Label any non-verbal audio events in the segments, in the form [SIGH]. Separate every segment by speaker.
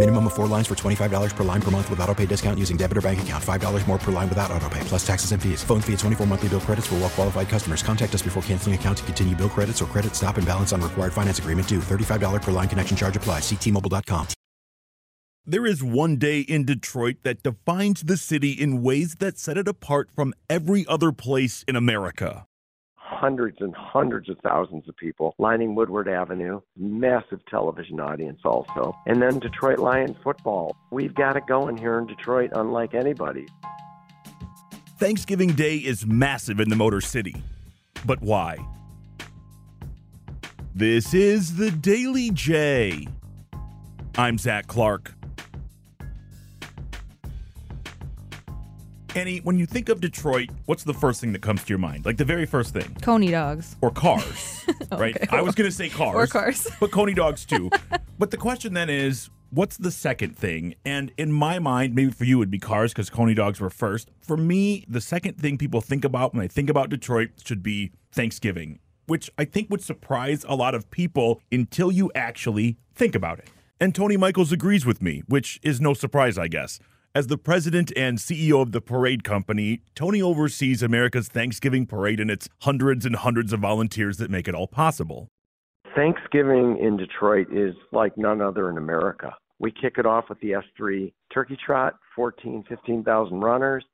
Speaker 1: Minimum of four lines for $25 per line per month with auto pay discount using debit or bank account. $5 more per line without auto pay, plus taxes and fees. Phone fee at 24 monthly bill credits for well qualified customers. Contact us before canceling account to continue bill credits or credit stop and balance on required finance agreement due. $35 per line connection charge applies. Ctmobile.com.
Speaker 2: There is one day in Detroit that defines the city in ways that set it apart from every other place in America.
Speaker 3: Hundreds and hundreds of thousands of people lining Woodward Avenue, massive television audience also. And then Detroit Lions football. We've got it going here in Detroit unlike anybody.
Speaker 2: Thanksgiving Day is massive in the Motor City. But why? This is the Daily J. I'm Zach Clark. Annie, when you think of Detroit, what's the first thing that comes to your mind? Like the very first thing?
Speaker 4: Coney dogs.
Speaker 2: Or cars, [LAUGHS] right?
Speaker 4: Okay,
Speaker 2: I was going to say cars.
Speaker 4: Or cars. [LAUGHS]
Speaker 2: But Coney dogs too. [LAUGHS] but the question then is, what's the second thing? And in my mind, maybe for you it would be cars because Coney dogs were first. For me, the second thing people think about when they think about Detroit should be Thanksgiving, which I think would surprise a lot of people until you actually think about it. And Tony Michaels agrees with me, which is no surprise, I guess. As the president and CEO of the parade company, Tony oversees America's Thanksgiving parade and its hundreds and hundreds of volunteers that make it all possible.
Speaker 3: Thanksgiving in Detroit is like none other in America. We kick it off with the S3 Turkey Trot, 14, 15,000 runners,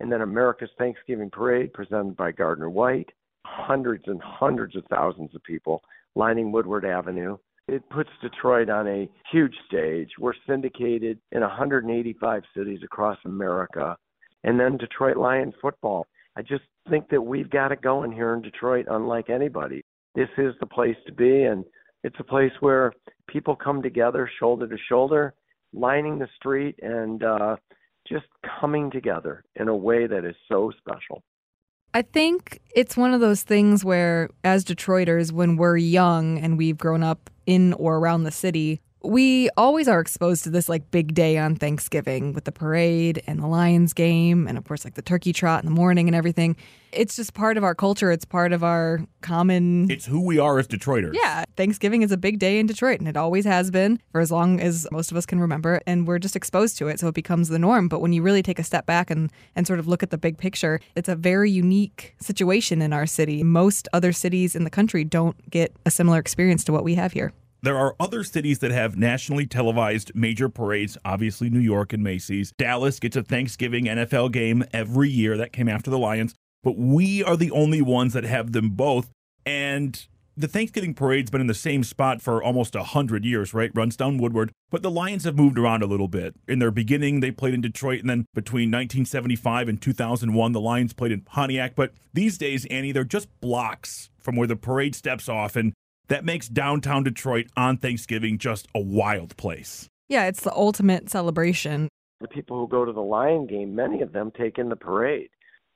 Speaker 3: and then America's Thanksgiving Parade presented by Gardner White. Hundreds and hundreds of thousands of people lining Woodward Avenue. It puts Detroit on a huge stage. We're syndicated in 185 cities across America. And then Detroit Lions football. I just think that we've got it going here in Detroit unlike anybody. This is the place to be, and it's a place where people come together shoulder to shoulder, lining the street and uh, just coming together in a way that is so special.
Speaker 4: I think it's one of those things where, as Detroiters, when we're young and we've grown up in or around the city, we always are exposed to this like big day on Thanksgiving with the parade and the Lions game, and of course, like the turkey trot in the morning and everything. It's just part of our culture. It's part of our common.
Speaker 2: It's who we are as Detroiters.
Speaker 4: Yeah, Thanksgiving is a big day in Detroit, and it always has been for as long as most of us can remember. And we're just exposed to it, so it becomes the norm. But when you really take a step back and, and sort of look at the big picture, it's a very unique situation in our city. Most other cities in the country don't get a similar experience to what we have here.
Speaker 2: There are other cities that have nationally televised major parades, obviously New York and Macy's. Dallas gets a Thanksgiving NFL game every year. That came after the Lions. But we are the only ones that have them both. And the Thanksgiving parade's been in the same spot for almost 100 years, right? Runs down Woodward. But the Lions have moved around a little bit. In their beginning, they played in Detroit. And then between 1975 and 2001, the Lions played in Pontiac. But these days, Annie, they're just blocks from where the parade steps off. And that makes downtown Detroit on Thanksgiving just a wild place.
Speaker 4: Yeah, it's the ultimate celebration.
Speaker 3: The people who go to the Lion game, many of them take in the parade.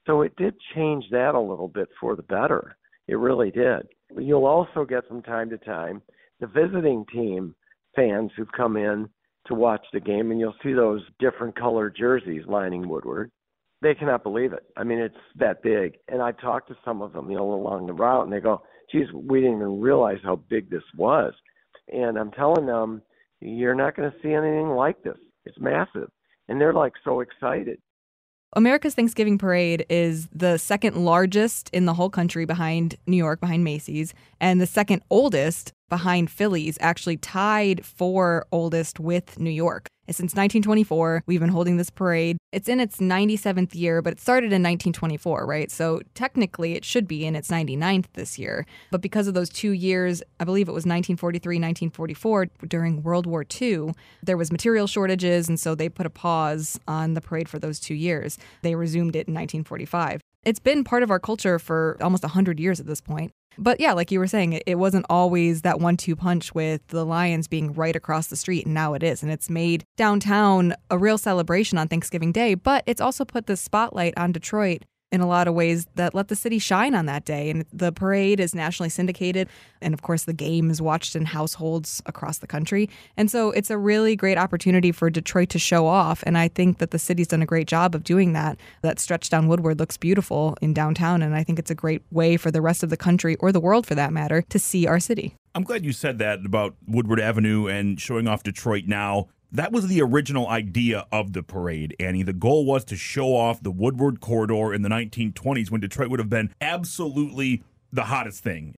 Speaker 3: So it did change that a little bit for the better. It really did. You'll also get from time to time the visiting team fans who've come in to watch the game, and you'll see those different colored jerseys lining Woodward. They cannot believe it. I mean, it's that big. And I talked to some of them, you know, along the route, and they go, geez, we didn't even realize how big this was. And I'm telling them, you're not going to see anything like this. It's massive. And they're like so excited.
Speaker 4: America's Thanksgiving Parade is the second largest in the whole country behind New York, behind Macy's, and the second oldest behind Phillies, actually tied for oldest with New York. Since 1924, we've been holding this parade. It's in its 97th year, but it started in 1924, right? So technically, it should be in its 99th this year. But because of those two years, I believe it was 1943, 1944, during World War II, there was material shortages, and so they put a pause on the parade for those two years. They resumed it in 1945. It's been part of our culture for almost 100 years at this point. But yeah, like you were saying, it wasn't always that one two punch with the Lions being right across the street, and now it is. And it's made downtown a real celebration on Thanksgiving Day, but it's also put the spotlight on Detroit in a lot of ways that let the city shine on that day. And the parade is nationally syndicated. And of course, the game is watched in households across the country. And so it's a really great opportunity for Detroit to show off. And I think that the city's done a great job of doing that. That stretch down Woodward looks beautiful in downtown. And I think it's a great way for the rest of the country, or the world for that matter, to see our city.
Speaker 2: I'm glad you said that about Woodward Avenue and showing off Detroit now. That was the original idea of the parade, Annie. The goal was to show off the Woodward corridor in the 1920s when Detroit would have been absolutely the hottest thing.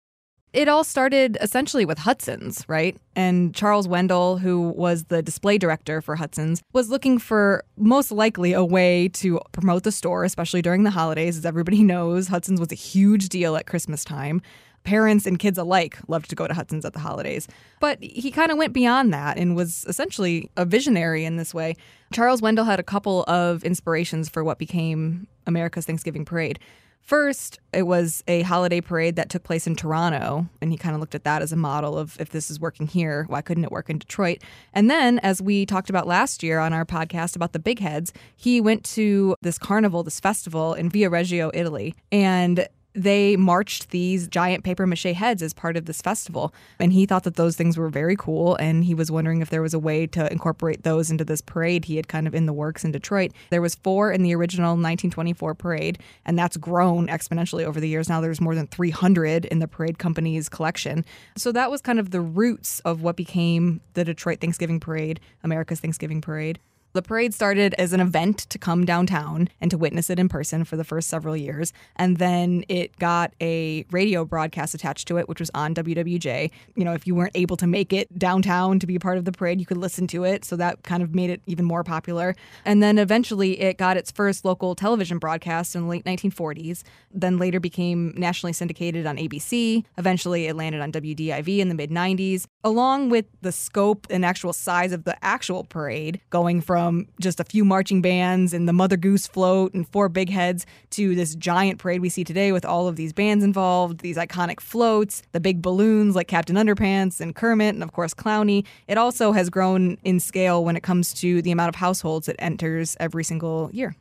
Speaker 4: It all started essentially with Hudson's, right? And Charles Wendel, who was the display director for Hudson's, was looking for most likely a way to promote the store, especially during the holidays. As everybody [LAUGHS] knows, Hudson's was a huge deal at Christmas time parents and kids alike loved to go to Hudson's at the holidays. But he kind of went beyond that and was essentially a visionary in this way. Charles Wendel had a couple of inspirations for what became America's Thanksgiving Parade. First, it was a holiday parade that took place in Toronto, and he kind of looked at that as a model of if this is working here, why couldn't it work in Detroit? And then, as we talked about last year on our podcast about the big heads, he went to this carnival, this festival in Viareggio, Italy, and they marched these giant paper mache heads as part of this festival. And he thought that those things were very cool. And he was wondering if there was a way to incorporate those into this parade he had kind of in the works in Detroit. There was four in the original 1924 parade, and that's grown exponentially over the years. Now there's more than 300 in the parade company's collection. So that was kind of the roots of what became the Detroit Thanksgiving Parade, America's Thanksgiving Parade. The parade started as an event to come downtown and to witness it in person for the first several years. And then it got a radio broadcast attached to it, which was on WWJ. You know, if you weren't able to make it downtown to be a part of the parade, you could listen to it. So that kind of made it even more popular. And then eventually it got its first local television broadcast in the late 1940s, then later became nationally syndicated on ABC. Eventually it landed on WDIV in the mid 90s, along with the scope and actual size of the actual parade going from from just a few marching bands and the Mother Goose float and four big heads to this giant parade we see today with all of these bands involved, these iconic floats, the big balloons like Captain Underpants and Kermit, and of course Clowny. It also has grown in scale when it comes to the amount of households it enters every single year.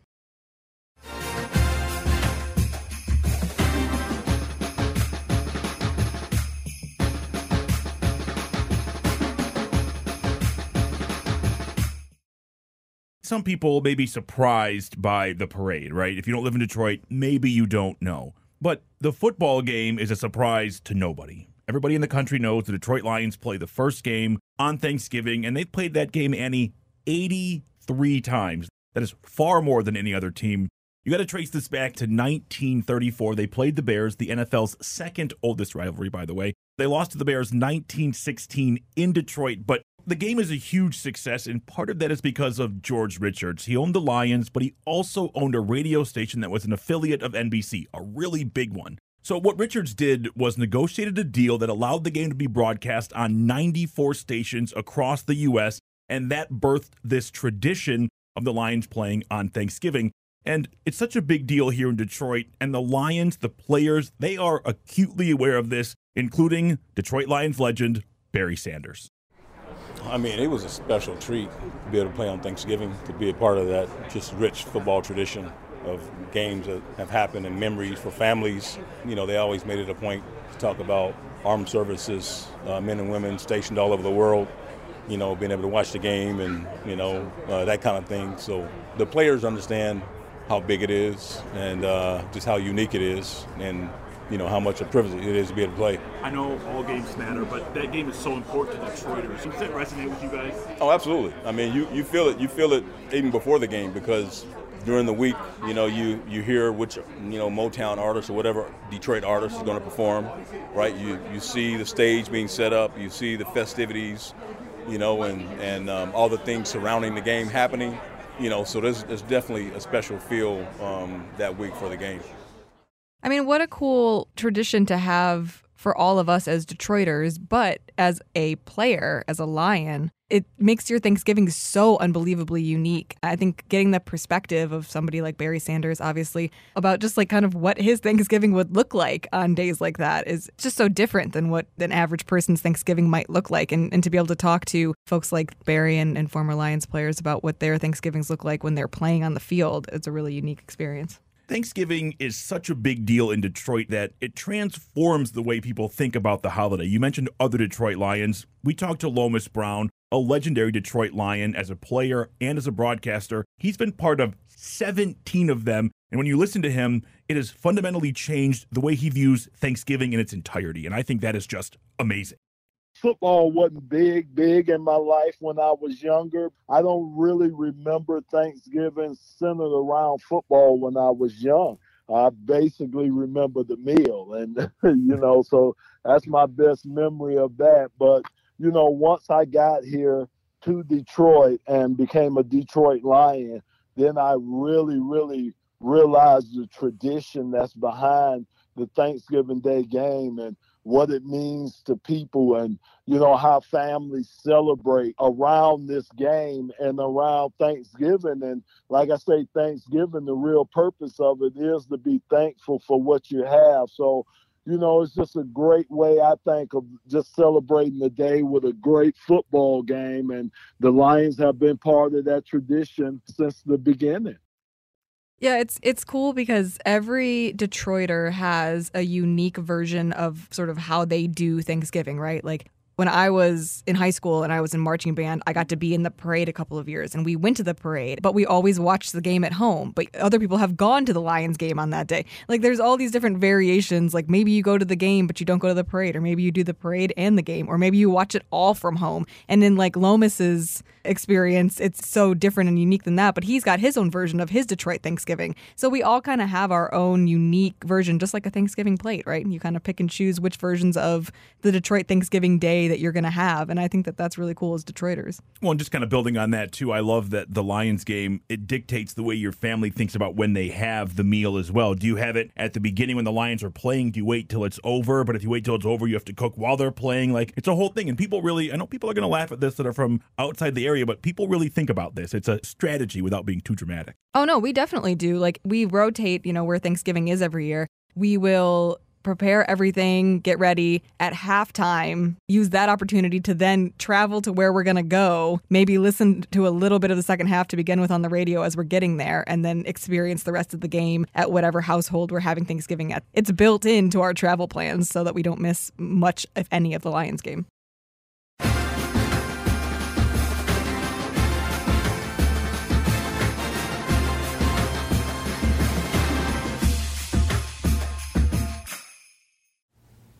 Speaker 2: Some people may be surprised by the parade, right? If you don't live in Detroit, maybe you don't know. But the football game is a surprise to nobody. Everybody in the country knows the Detroit Lions play the first game on Thanksgiving, and they've played that game, Annie, 83 times. That is far more than any other team. You got to trace this back to 1934. They played the Bears, the NFL's second oldest rivalry, by the way. They lost to the Bears 1916 in Detroit, but the game is a huge success, and part of that is because of George Richards. He owned the Lions, but he also owned a radio station that was an affiliate of NBC, a really big one. So, what Richards did was negotiated a deal that allowed the game to be broadcast on 94 stations across the U.S., and that birthed this tradition of the Lions playing on Thanksgiving. And it's such a big deal here in Detroit, and the Lions, the players, they are acutely aware of this, including Detroit Lions legend Barry Sanders.
Speaker 5: I mean, it was a special treat to be able to play on Thanksgiving, to be a part of that just rich football tradition of games that have happened and memories for families. You know, they always made it a point to talk about armed services, uh, men and women stationed all over the world, you know, being able to watch the game and, you know, uh, that kind of thing. So the players understand how big it is and uh, just how unique it is. And you know how much a privilege it is to be able to play.
Speaker 2: I know all games matter, but that game is so important to Detroiters. Does that resonate with you guys?
Speaker 5: Oh, absolutely. I mean, you, you feel it. You feel it even before the game because during the week, you know, you, you hear which, you know, Motown artist or whatever Detroit artist is going to perform, right? You, you see the stage being set up, you see the festivities, you know, and, and um, all the things surrounding the game happening, you know, so there's, there's definitely a special feel um, that week for the game.
Speaker 4: I mean, what a cool tradition to have for all of us as Detroiters, but as a player, as a Lion, it makes your Thanksgiving so unbelievably unique. I think getting the perspective of somebody like Barry Sanders, obviously, about just like kind of what his Thanksgiving would look like on days like that is just so different than what an average person's Thanksgiving might look like. And, and to be able to talk to folks like Barry and, and former Lions players about what their Thanksgivings look like when they're playing on the field, it's a really unique experience.
Speaker 2: Thanksgiving is such a big deal in Detroit that it transforms the way people think about the holiday. You mentioned other Detroit Lions. We talked to Lomas Brown, a legendary Detroit Lion as a player and as a broadcaster. He's been part of 17 of them. And when you listen to him, it has fundamentally changed the way he views Thanksgiving in its entirety. And I think that is just amazing
Speaker 6: football wasn't big, big in my life when I was younger. I don't really remember Thanksgiving centered around football when I was young. I basically remember the meal, and [LAUGHS] you know, so that's my best memory of that. But you know, once I got here to Detroit and became a Detroit Lion, then I really, really realized the tradition that's behind the Thanksgiving Day game and what it means to people and you know how families celebrate around this game and around Thanksgiving. And like I say Thanksgiving the real purpose of it is to be thankful for what you have. So you know it's just a great way I think of just celebrating the day with a great football game. And the Lions have been part of that tradition since the beginning
Speaker 4: yeah, it's it's cool because every Detroiter has a unique version of sort of how they do Thanksgiving, right? Like when I was in high school and I was in marching band, I got to be in the parade a couple of years and we went to the parade, but we always watched the game at home. But other people have gone to the Lions game on that day. Like there's all these different variations. Like maybe you go to the game, but you don't go to the parade, or maybe you do the parade and the game, or maybe you watch it all from home. And in like Lomas's experience, it's so different and unique than that. But he's got his own version of his Detroit Thanksgiving. So we all kind of have our own unique version, just like a Thanksgiving plate, right? And you kind of pick and choose which versions of the Detroit Thanksgiving day that you're going to have. And I think that that's really cool as Detroiters.
Speaker 2: Well, and just kind of building on that too, I love that the Lions game, it dictates the way your family thinks about when they have the meal as well. Do you have it at the beginning when the Lions are playing? Do you wait till it's over? But if you wait till it's over, you have to cook while they're playing. Like it's a whole thing. And people really, I know people are going to laugh at this that are from outside the area, but people really think about this. It's a strategy without being too dramatic.
Speaker 4: Oh, no, we definitely do. Like we rotate, you know, where Thanksgiving is every year. We will prepare everything, get ready at halftime, use that opportunity to then travel to where we're going to go, maybe listen to a little bit of the second half to begin with on the radio as we're getting there, and then experience the rest of the game at whatever household we're having Thanksgiving at. It's built into our travel plans so that we don't miss much, if any, of the Lions game.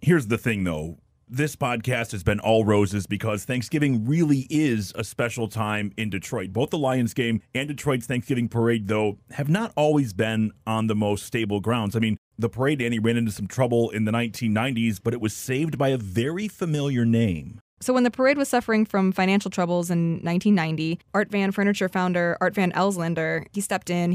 Speaker 2: Here's the thing, though. This podcast has been all roses because Thanksgiving really is a special time in Detroit. Both the Lions game and Detroit's Thanksgiving parade, though, have not always been on the most stable grounds. I mean, the parade, Danny, ran into some trouble in the 1990s, but it was saved by a very familiar name.
Speaker 4: So when the parade was suffering from financial troubles in 1990, Art Van Furniture founder Art Van Elslander, he stepped in.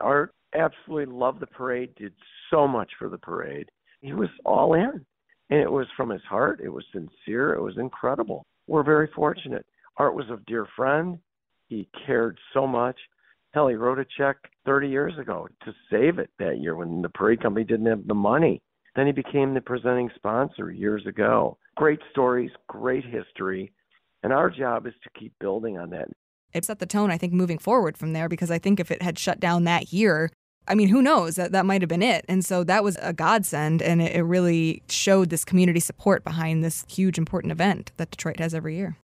Speaker 3: Art absolutely loved the parade, did so much for the parade. He was all in. And it was from his heart. It was sincere. It was incredible. We're very fortunate. Art was a dear friend. He cared so much. Hell, he wrote a check 30 years ago to save it that year when the parade company didn't have the money. Then he became the presenting sponsor years ago. Great stories, great history. And our job is to keep building on that.
Speaker 4: It set the tone, I think, moving forward from there because I think if it had shut down that year, I mean, who knows? That that might have been it. And so that was a godsend, and it, it really showed this community support behind this huge, important event that Detroit has every year.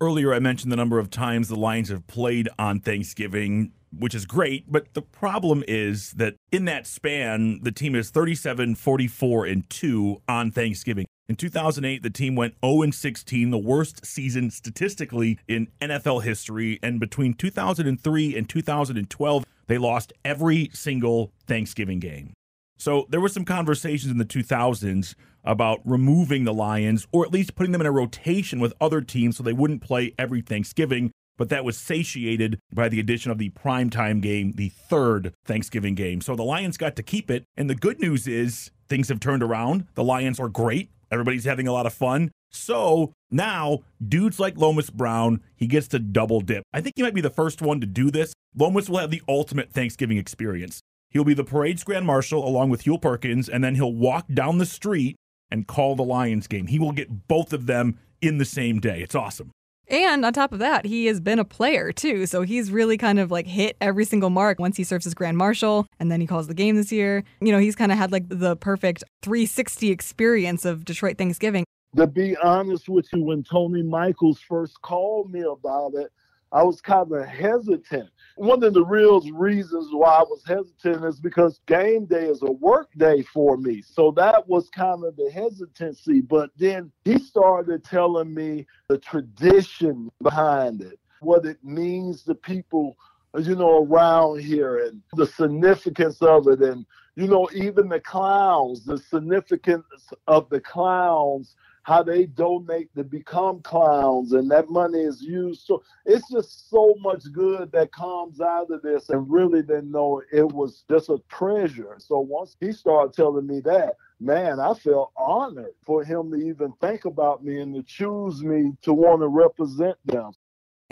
Speaker 2: Earlier, I mentioned the number of times the Lions have played on Thanksgiving, which is great. But the problem is that in that span, the team is 37, 44, and 2 on Thanksgiving. In 2008, the team went 0 16, the worst season statistically in NFL history. And between 2003 and 2012, they lost every single Thanksgiving game. So there were some conversations in the 2000s about removing the Lions or at least putting them in a rotation with other teams so they wouldn't play every Thanksgiving. But that was satiated by the addition of the primetime game, the third Thanksgiving game. So the Lions got to keep it. And the good news is things have turned around. The Lions are great. Everybody's having a lot of fun. So now, dudes like Lomas Brown, he gets to double dip. I think he might be the first one to do this. Lomas will have the ultimate Thanksgiving experience. He'll be the parade's grand marshal along with Hugh Perkins, and then he'll walk down the street and call the Lions game. He will get both of them in the same day. It's awesome.
Speaker 4: And on top of that, he has been a player too. So he's really kind of like hit every single mark once he serves as Grand Marshal and then he calls the game this year. You know, he's kind of had like the perfect 360 experience of Detroit Thanksgiving.
Speaker 6: To be honest with you, when Tony Michaels first called me about it, I was kind of hesitant. One of the real reasons why I was hesitant is because game day is a work day for me. So that was kind of the hesitancy. But then he started telling me the tradition behind it, what it means to people, you know, around here and the significance of it. And, you know, even the clowns, the significance of the clowns how they donate to become clowns and that money is used so it's just so much good that comes out of this and really didn't know it was just a treasure. So once he started telling me that man i felt honored for him to even think about me and to choose me to want to represent them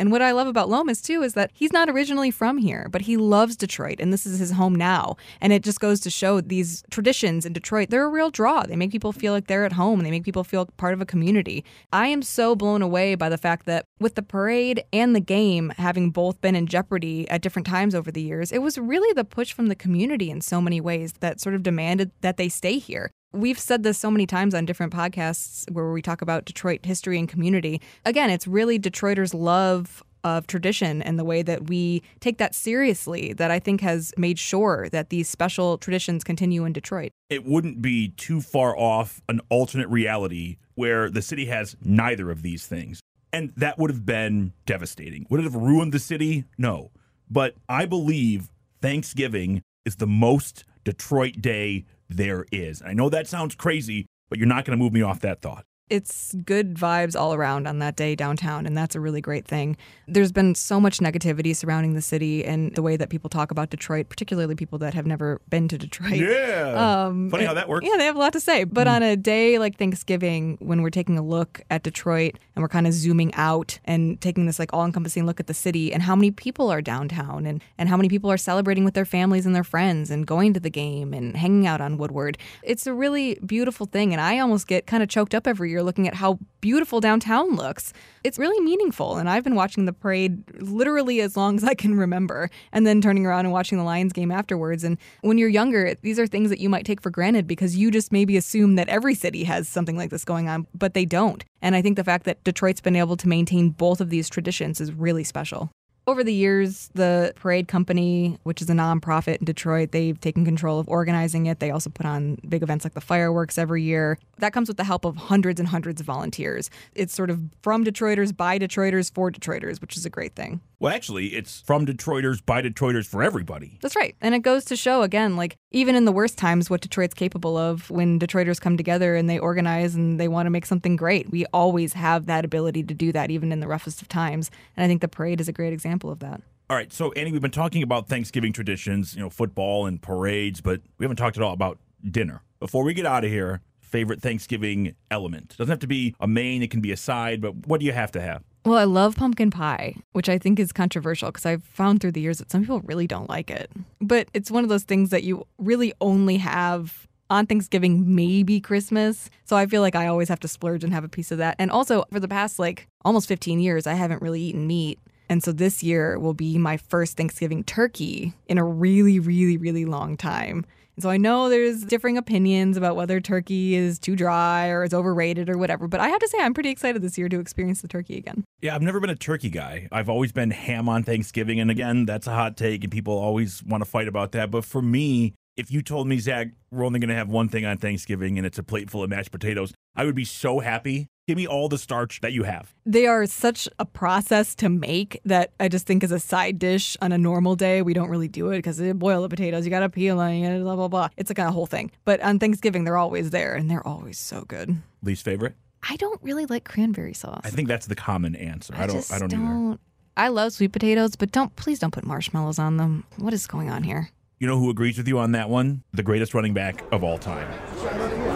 Speaker 4: and what I love about Lomas too is that he's not originally from here, but he loves Detroit and this is his home now. And it just goes to show these traditions in Detroit, they're a real draw. They make people feel like they're at home and they make people feel part of a community. I am so blown away by the fact that with the parade and the game having both been in jeopardy at different times over the years, it was really the push from the community in so many ways that sort of demanded that they stay here. We've said this so many times on different podcasts where we talk about Detroit history and community. Again, it's really Detroiters' love of tradition and the way that we take that seriously that I think has made sure that these special traditions continue in Detroit.
Speaker 2: It wouldn't be too far off an alternate reality where the city has neither of these things. And that would have been devastating. Would it have ruined the city? No. But I believe Thanksgiving is the most Detroit day there is. I know that sounds crazy, but you're not going to move me off that thought
Speaker 4: it's good vibes all around on that day downtown, and that's a really great thing. There's been so much negativity surrounding the city and the way that people talk about Detroit, particularly people that have never been to Detroit.
Speaker 2: Yeah. Um, Funny how that works.
Speaker 4: Yeah, they have a lot to say. But mm. on a day like Thanksgiving, when we're taking a look at Detroit and we're kind of zooming out and taking this like all encompassing look at the city and how many people are downtown and, and how many people are celebrating with their families and their friends and going to the game and hanging out on Woodward, it's a really beautiful thing. And I almost get kind of choked up every year looking at how beautiful downtown looks. It's really meaningful. And I've been watching the parade literally as long as I can remember, and then turning around and watching the Lions game afterwards. And when you're younger, these are things that you might take for granted because you just maybe assume that every city has something like this going on, but they don't. And I think the fact that Detroit's been able to maintain both of these traditions is really special. Over the years, the Parade Company, which is a nonprofit in Detroit, they've taken control of organizing it. They also put on big events like the fireworks every year. That comes with the help of hundreds and hundreds of volunteers. It's sort of from Detroiters, by Detroiters, for Detroiters, which is a great thing.
Speaker 2: Well, actually, it's from Detroiters by Detroiters for everybody.
Speaker 4: That's right. And it goes to show, again, like even in the worst times, what Detroit's capable of when Detroiters come together and they organize and they want to make something great. We always have that ability to do that, even in the roughest of times. And I think the parade is a great example of that.
Speaker 2: All right, so Annie, we've been talking about Thanksgiving traditions, you know, football and parades, but we haven't talked at all about dinner. Before we get out of here, favorite Thanksgiving element. Doesn't have to be a main, it can be a side, but what do you have to have?
Speaker 4: Well, I love pumpkin pie, which I think is controversial because I've found through the years that some people really don't like it. But it's one of those things that you really only have on Thanksgiving, maybe Christmas. So I feel like I always have to splurge and have a piece of that. And also, for the past like almost 15 years, I haven't really eaten meat. And so this year will be my first Thanksgiving turkey in a really, really, really long time. And so I know there's differing opinions about whether turkey is too dry or is overrated or whatever, but I have to say I'm pretty excited this year to experience the turkey again.
Speaker 2: Yeah, I've never been a turkey guy. I've always been ham on Thanksgiving. And again, that's a hot take, and people always want to fight about that. But for me, if you told me, Zach, we're only going to have one thing on Thanksgiving and it's a plate full of mashed potatoes, I would be so happy. Give me all the starch that you have.
Speaker 4: They are such a process to make that I just think as a side dish on a normal day, we don't really do it because you boil the potatoes, you got to peel them, blah, blah, blah. It's like a whole thing. But on Thanksgiving, they're always there and they're always so good.
Speaker 2: Least favorite?
Speaker 4: I don't really like cranberry sauce.
Speaker 2: I think that's the common answer. I, don't.
Speaker 4: just
Speaker 2: I don't,
Speaker 4: don't
Speaker 2: either.
Speaker 4: I love sweet potatoes, but don't please don't put marshmallows on them. What is going on here?
Speaker 2: You know who agrees with you on that one? The greatest running back of all time.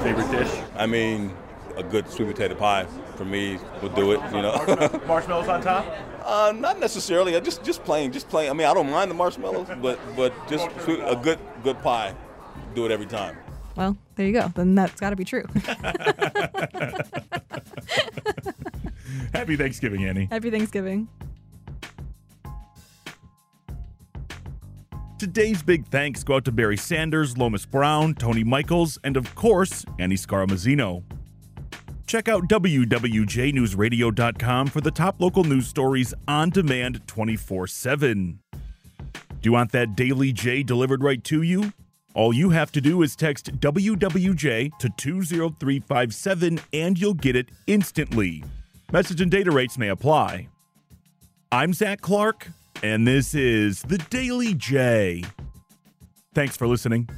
Speaker 2: Favorite dish?
Speaker 5: I mean, a good sweet potato pie for me would do it. You know,
Speaker 2: marshmallows on top. [LAUGHS]
Speaker 5: Uh, not necessarily. Just just plain, just plain. I mean, I don't mind the marshmallows, but but just sweet, a good good pie, do it every time.
Speaker 4: Well, there you go. Then that's got to be true. [LAUGHS] [LAUGHS]
Speaker 2: Happy Thanksgiving, Annie.
Speaker 4: Happy Thanksgiving.
Speaker 2: Today's big thanks go out to Barry Sanders, Lomas Brown, Tony Michaels, and of course, Annie Scaramuzzino. Check out WWJNewsRadio.com for the top local news stories on demand 24 7. Do you want that Daily J delivered right to you? All you have to do is text WWJ to 20357 and you'll get it instantly. Message and data rates may apply. I'm Zach Clark, and this is the Daily J. Thanks for listening.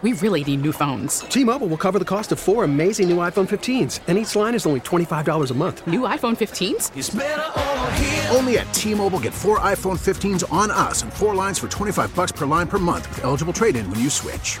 Speaker 7: We really need new phones.
Speaker 8: T-Mobile will cover the cost of four amazing new iPhone 15s, and each line is only $25 a month.
Speaker 7: New iPhone 15s?
Speaker 9: Only at T-Mobile get four iPhone 15s on us and four lines for 25 bucks per line per month with eligible trade-in when you switch.